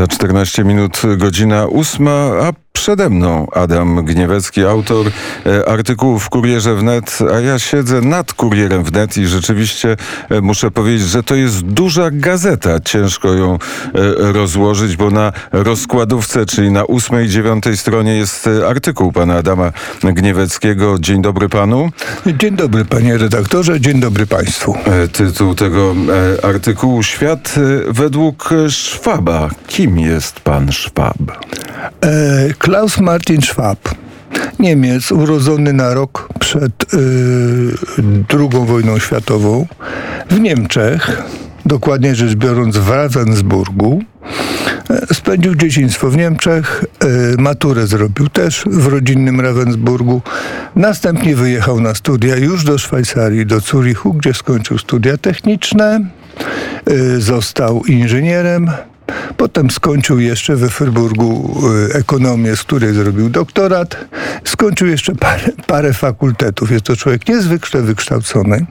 Za 14 minut godzina ósma, a przede mną Adam Gniewecki, autor e, artykułów w Kurierze Wnet, a ja siedzę nad Kurierem Wnet i rzeczywiście e, muszę powiedzieć, że to jest duża gazeta. Ciężko ją e, rozłożyć, bo na rozkładówce, czyli na ósmej, dziewiątej stronie jest artykuł pana Adama Gnieweckiego. Dzień dobry panu. Dzień dobry panie redaktorze, dzień dobry państwu. Tytuł tego artykułu Świat według Szwaba. Kim jest pan Szwab? E, Klaus Martin Schwab. Niemiec, urodzony na rok przed y, II wojną światową w Niemczech, dokładnie rzecz biorąc w Ravensburgu. E, spędził dzieciństwo w Niemczech, y, maturę zrobił też w rodzinnym Ravensburgu. Następnie wyjechał na studia już do Szwajcarii, do Zurichu, gdzie skończył studia techniczne. Y, został inżynierem, Potem skończył jeszcze we Fryburgu y, ekonomię, z której zrobił doktorat. Skończył jeszcze parę, parę fakultetów. Jest to człowiek niezwykle wykształcony.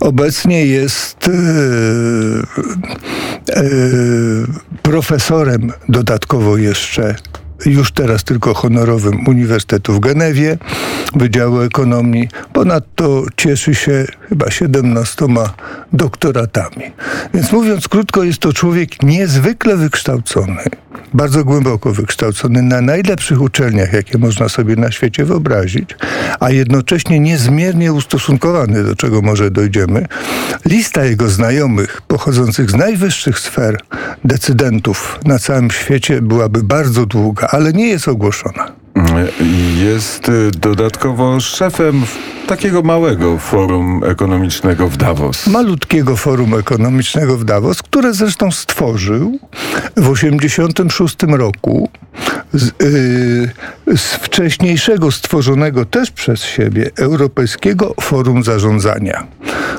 Obecnie jest yy, yy, profesorem dodatkowo jeszcze już teraz tylko honorowym Uniwersytetu w Genewie, Wydziału Ekonomii. Ponadto cieszy się chyba 17 doktoratami. Więc mówiąc krótko, jest to człowiek niezwykle wykształcony bardzo głęboko wykształcony na najlepszych uczelniach, jakie można sobie na świecie wyobrazić, a jednocześnie niezmiernie ustosunkowany, do czego może dojdziemy. Lista jego znajomych, pochodzących z najwyższych sfer decydentów na całym świecie, byłaby bardzo długa, ale nie jest ogłoszona. Jest y, dodatkowo szefem takiego małego forum ekonomicznego w Davos. Malutkiego forum ekonomicznego w Davos, które zresztą stworzył w 1986 roku z, yy, z wcześniejszego stworzonego też przez siebie Europejskiego Forum Zarządzania,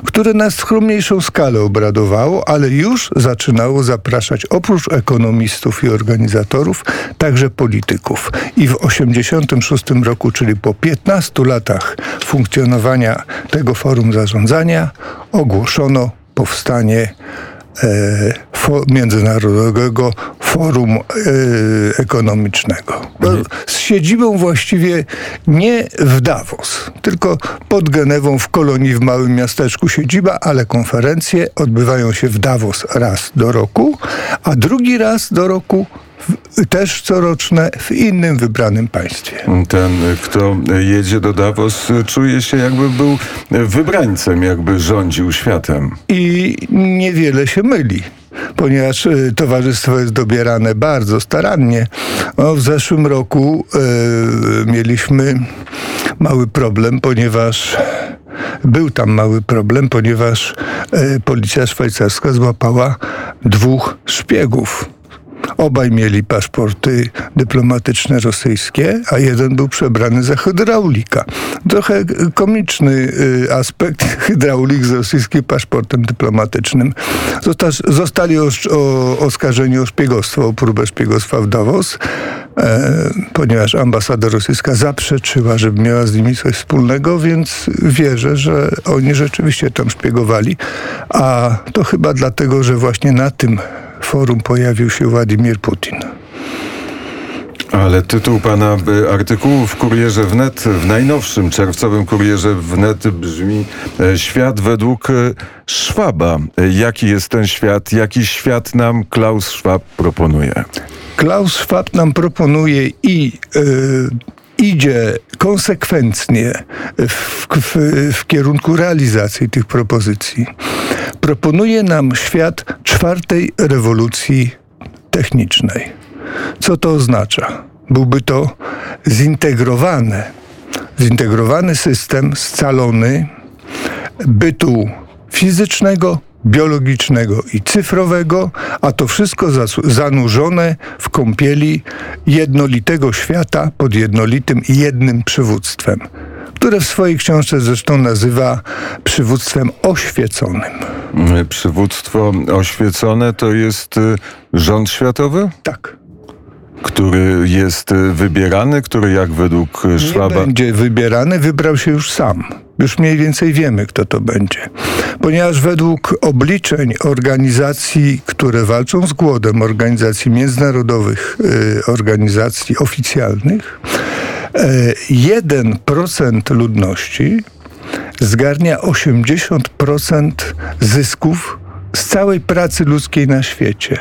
które na skromniejszą skalę obradowało, ale już zaczynało zapraszać oprócz ekonomistów i organizatorów także polityków. I w 1986 roku, czyli po 15 latach funkcjonowania tego Forum Zarządzania, ogłoszono powstanie E, Międzynarodowego Forum e, Ekonomicznego. Mhm. Z siedzibą właściwie nie w Davos, tylko pod Genewą w kolonii w małym miasteczku siedziba, ale konferencje odbywają się w Davos raz do roku, a drugi raz do roku też coroczne w innym wybranym państwie. Ten, kto jedzie do Davos, czuje się jakby był wybrańcem, jakby rządził światem. I niewiele się myli ponieważ y, towarzystwo jest dobierane bardzo starannie. No, w zeszłym roku y, mieliśmy mały problem, ponieważ był tam mały problem, ponieważ y, policja szwajcarska złapała dwóch szpiegów Obaj mieli paszporty dyplomatyczne rosyjskie, a jeden był przebrany za hydraulika. Trochę komiczny y, aspekt hydraulik z rosyjskim paszportem dyplomatycznym. Zostali oskarżeni o szpiegostwo, o próbę szpiegostwa w Davos, e, ponieważ ambasada rosyjska zaprzeczyła, żeby miała z nimi coś wspólnego, więc wierzę, że oni rzeczywiście tam szpiegowali. A to chyba dlatego, że właśnie na tym forum pojawił się Władimir Putin. Ale tytuł pana y, artykułu w Kurierze Wnet, w najnowszym czerwcowym Kurierze Wnet brzmi e, Świat według e, Schwaba. E, jaki jest ten świat? Jaki świat nam Klaus Schwab proponuje? Klaus Schwab nam proponuje i idzie konsekwentnie w, w, w, kierunku realizacji tych propozycji. Proponuje nam świat czwartej rewolucji technicznej. Co to oznacza? Byłby to zintegrowany, zintegrowany system scalony bytu fizycznego, biologicznego i cyfrowego, a to wszystko zanurzone w kąpieli jednolitego świata pod jednolitym jednym przywództwem, które w swojej książce zresztą nazywa przywództwem oświeconym. Przywództwo oświecone to jest y, rząd światowy? Tak który jest y, wybierany, który jak według Szwaba... Nie będzie wybierany, wybrał się już sam. Już mniej więcej wiemy, kto to będzie. Ponieważ według obliczeń organizacji, które walczą z głodem, organizacji międzynarodowych, y, organizacji oficjalnych, 1% y, ludności zgarnia 80% zysków z całej pracy ludzkiej na świecie.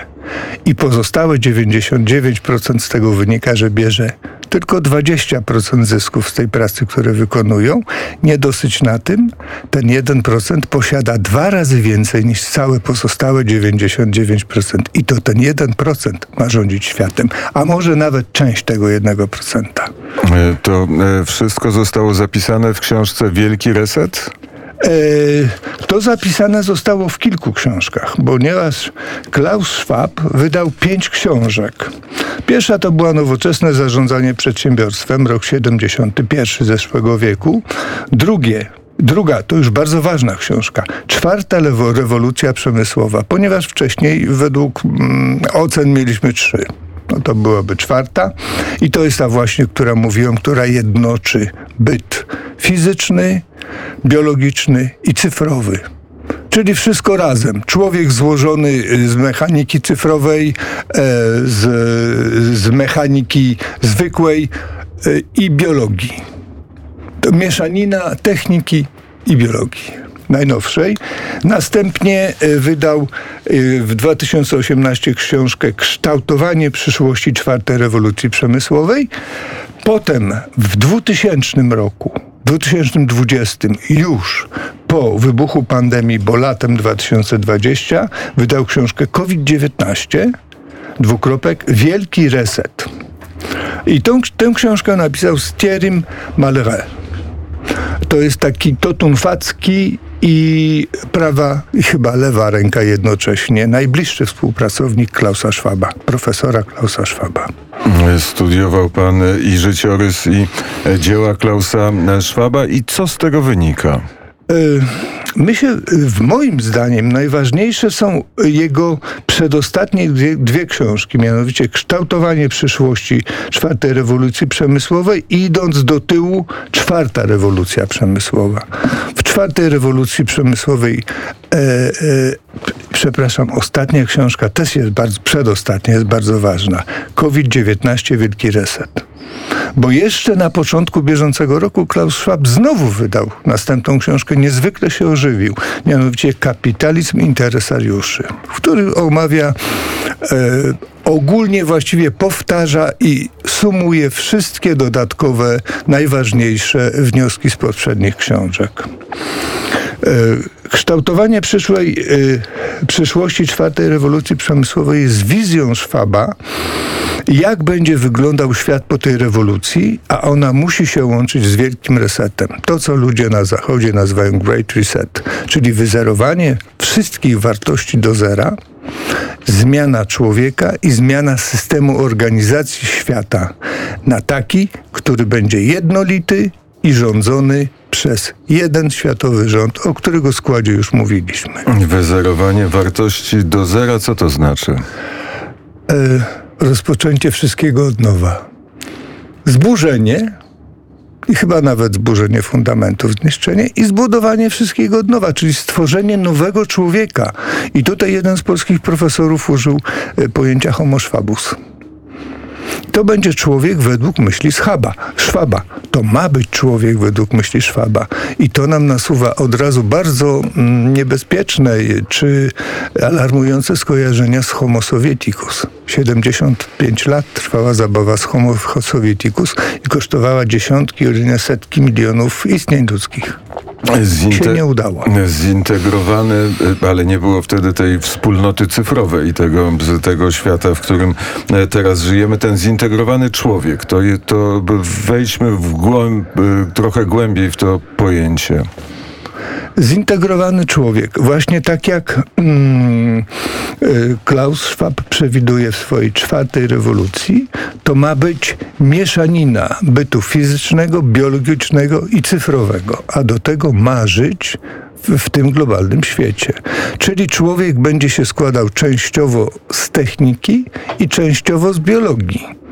I pozostałe 99% z tego wynika, że bierze tylko 20% zysków z tej pracy, które wykonują. Nie dosyć na tym, ten 1% posiada dwa razy więcej niż całe pozostałe 99%. I to ten 1% ma rządzić światem, a może nawet część tego 1%. E, to e, wszystko zostało zapisane w książce Wielki Reset? E, to zapisane zostało w kilku książkach, ponieważ Klaus Schwab wydał pięć książek. Pierwsza to była Nowoczesne zarządzanie przedsiębiorstwem, rok 71 zeszłego wieku. Drugie Druga, to już bardzo ważna książka. Czwarta lewo, rewolucja przemysłowa, ponieważ wcześniej według mm, ocen mieliśmy trzy. No to byłaby czwarta. I to jest ta właśnie, która mówiłem, która jednoczy byt fizyczny, biologiczny i cyfrowy. Czyli wszystko razem. Człowiek złożony y, z mechaniki cyfrowej, e, z, z mechaniki zwykłej e, i biologii. To mieszanina techniki i biologii najnowszej. Następnie e, wydał w 2018 książkę Kształtowanie przyszłości czwartej rewolucji przemysłowej. Potem w 2000 roku 2020 już po wybuchu pandemii, bo latem 2020 wydał książkę COVID-19, dwukropek, Wielki Reset. I tą, tę książkę napisał z Thierrym Maleret. To jest taki Totun Facki i prawa i chyba lewa ręka jednocześnie. Najbliższy współpracownik Klausa Schwaba, profesora Klausa Schwaba. Studiował pan i życiorys, i dzieła Klausa Schwaba. I co z tego wynika? Y, Myślę, w moim zdaniem najważniejsze są jego przedostatnie dwie, dwie książki, mianowicie Kształtowanie przyszłości czwartej rewolucji przemysłowej i idąc do tyłu czwarta rewolucja przemysłowa. W czwartej rewolucji przemysłowej e, e, przepraszam, ostatnia książka też jest bardzo, przedostatnia jest bardzo ważna. COVID-19 Wielki Reset. Bo jeszcze na początku bieżącego roku Klaus Schwab znowu wydał następną książkę, niezwykle się ożywił, mianowicie Kapitalizm Interesariuszy, w którym omawia e, ogólnie właściwie powtarza i sumuje wszystkie dodatkowe, najważniejsze wnioski z poprzednich książek. E, kształtowanie przyszłej, e, przyszłości czwartej rewolucji przemysłowej jest wizją Schwaba, jak będzie wyglądał świat po tej rewolucji, a ona musi się łączyć z wielkim resetem. To, co ludzie na Zachodzie nazywają Great Reset, czyli wyzerowanie wszystkich wartości do zera, zmiana człowieka i zmiana systemu organizacji świata na taki, który będzie jednolity i rządzony przez jeden światowy rząd, o którego składzie już mówiliśmy. Wyzerowanie wartości do zera, co to znaczy? E rozpoczęcie wszystkiego od nowa. Zburzenie i chyba nawet zburzenie fundamentów, zniszczenie i zbudowanie wszystkiego od nowa, czyli stworzenie nowego człowieka. I tutaj jeden z polskich profesorów użył e, pojęcia homo schwabus. To będzie człowiek według myśli Schaba, Szwaba. To ma być człowiek według myśli Szwaba. I to nam nasuwa od razu bardzo mm, niebezpieczne czy alarmujące skojarzenia z Homo Sovieticus. 75 lat trwała zabawa z Homo Sovieticus i kosztowała dziesiątki, jedynie setki milionów istnień ludzkich. Zinte- się nie udało. Zintegrowany, ale nie było wtedy tej wspólnoty cyfrowej, tego, tego świata, w którym e, teraz żyjemy. Ten zintegrowany człowiek, to, to wejdźmy w głąb, e, trochę głębiej w to pojęcie zintegrowany człowiek. Właśnie tak jak mm, y, Klaus Schwab przewiduje w swojej czwartej rewolucji, to ma być mieszanina bytu fizycznego, biologicznego i cyfrowego, a do tego ma żyć w, w tym globalnym świecie. Czyli człowiek będzie się składał częściowo z techniki i częściowo z biologii.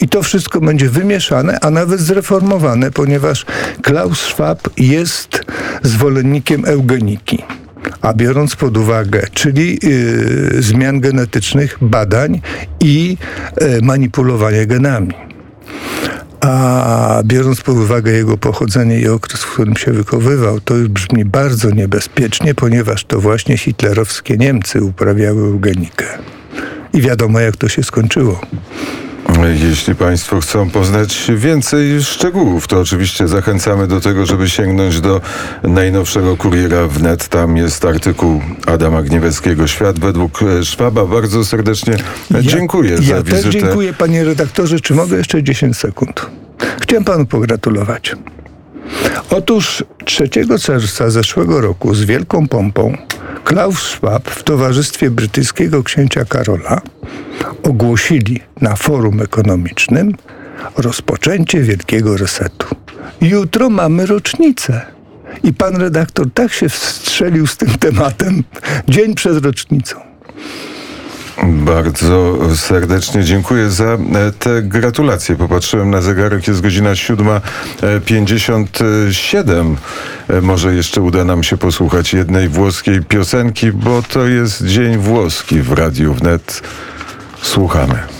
I to wszystko będzie wymieszane, a nawet zreformowane, ponieważ Klaus Schwab jest zwolennikiem eugeniki. A biorąc pod uwagę, czyli yy, zmian genetycznych, badań i yy, manipulowania genami. A biorąc pod uwagę jego pochodzenie i okres, w którym się wychowywał, to już brzmi bardzo niebezpiecznie, ponieważ to właśnie hitlerowskie Niemcy uprawiały eugenikę. I wiadomo, jak to się skończyło. Jeśli Państwo chcą poznać więcej szczegółów, to oczywiście zachęcamy do tego, żeby sięgnąć do najnowszego kuriera wnet. Tam jest artykuł Adama Gnieweckiego Świat według Szwaba. Bardzo serdecznie dziękuję ja, za ja wizytę. Też dziękuję panie redaktorze. Czy mogę jeszcze 10 sekund? Chciałem panu pogratulować. Otóż 3 czerwca zeszłego roku z wielką pompą Klaus Schwab w towarzystwie brytyjskiego księcia Karola ogłosili na forum ekonomicznym rozpoczęcie wielkiego resetu. Jutro mamy rocznicę. I pan redaktor tak się wstrzelił z tym tematem dzień przed rocznicą. Bardzo serdecznie dziękuję za e, te gratulacje. Popatrzyłem na zegarek, jest godzina 7.57. E, może jeszcze uda nam się posłuchać jednej włoskiej piosenki, bo to jest Dzień Włoski w Radiu Wnet. Słuchamy.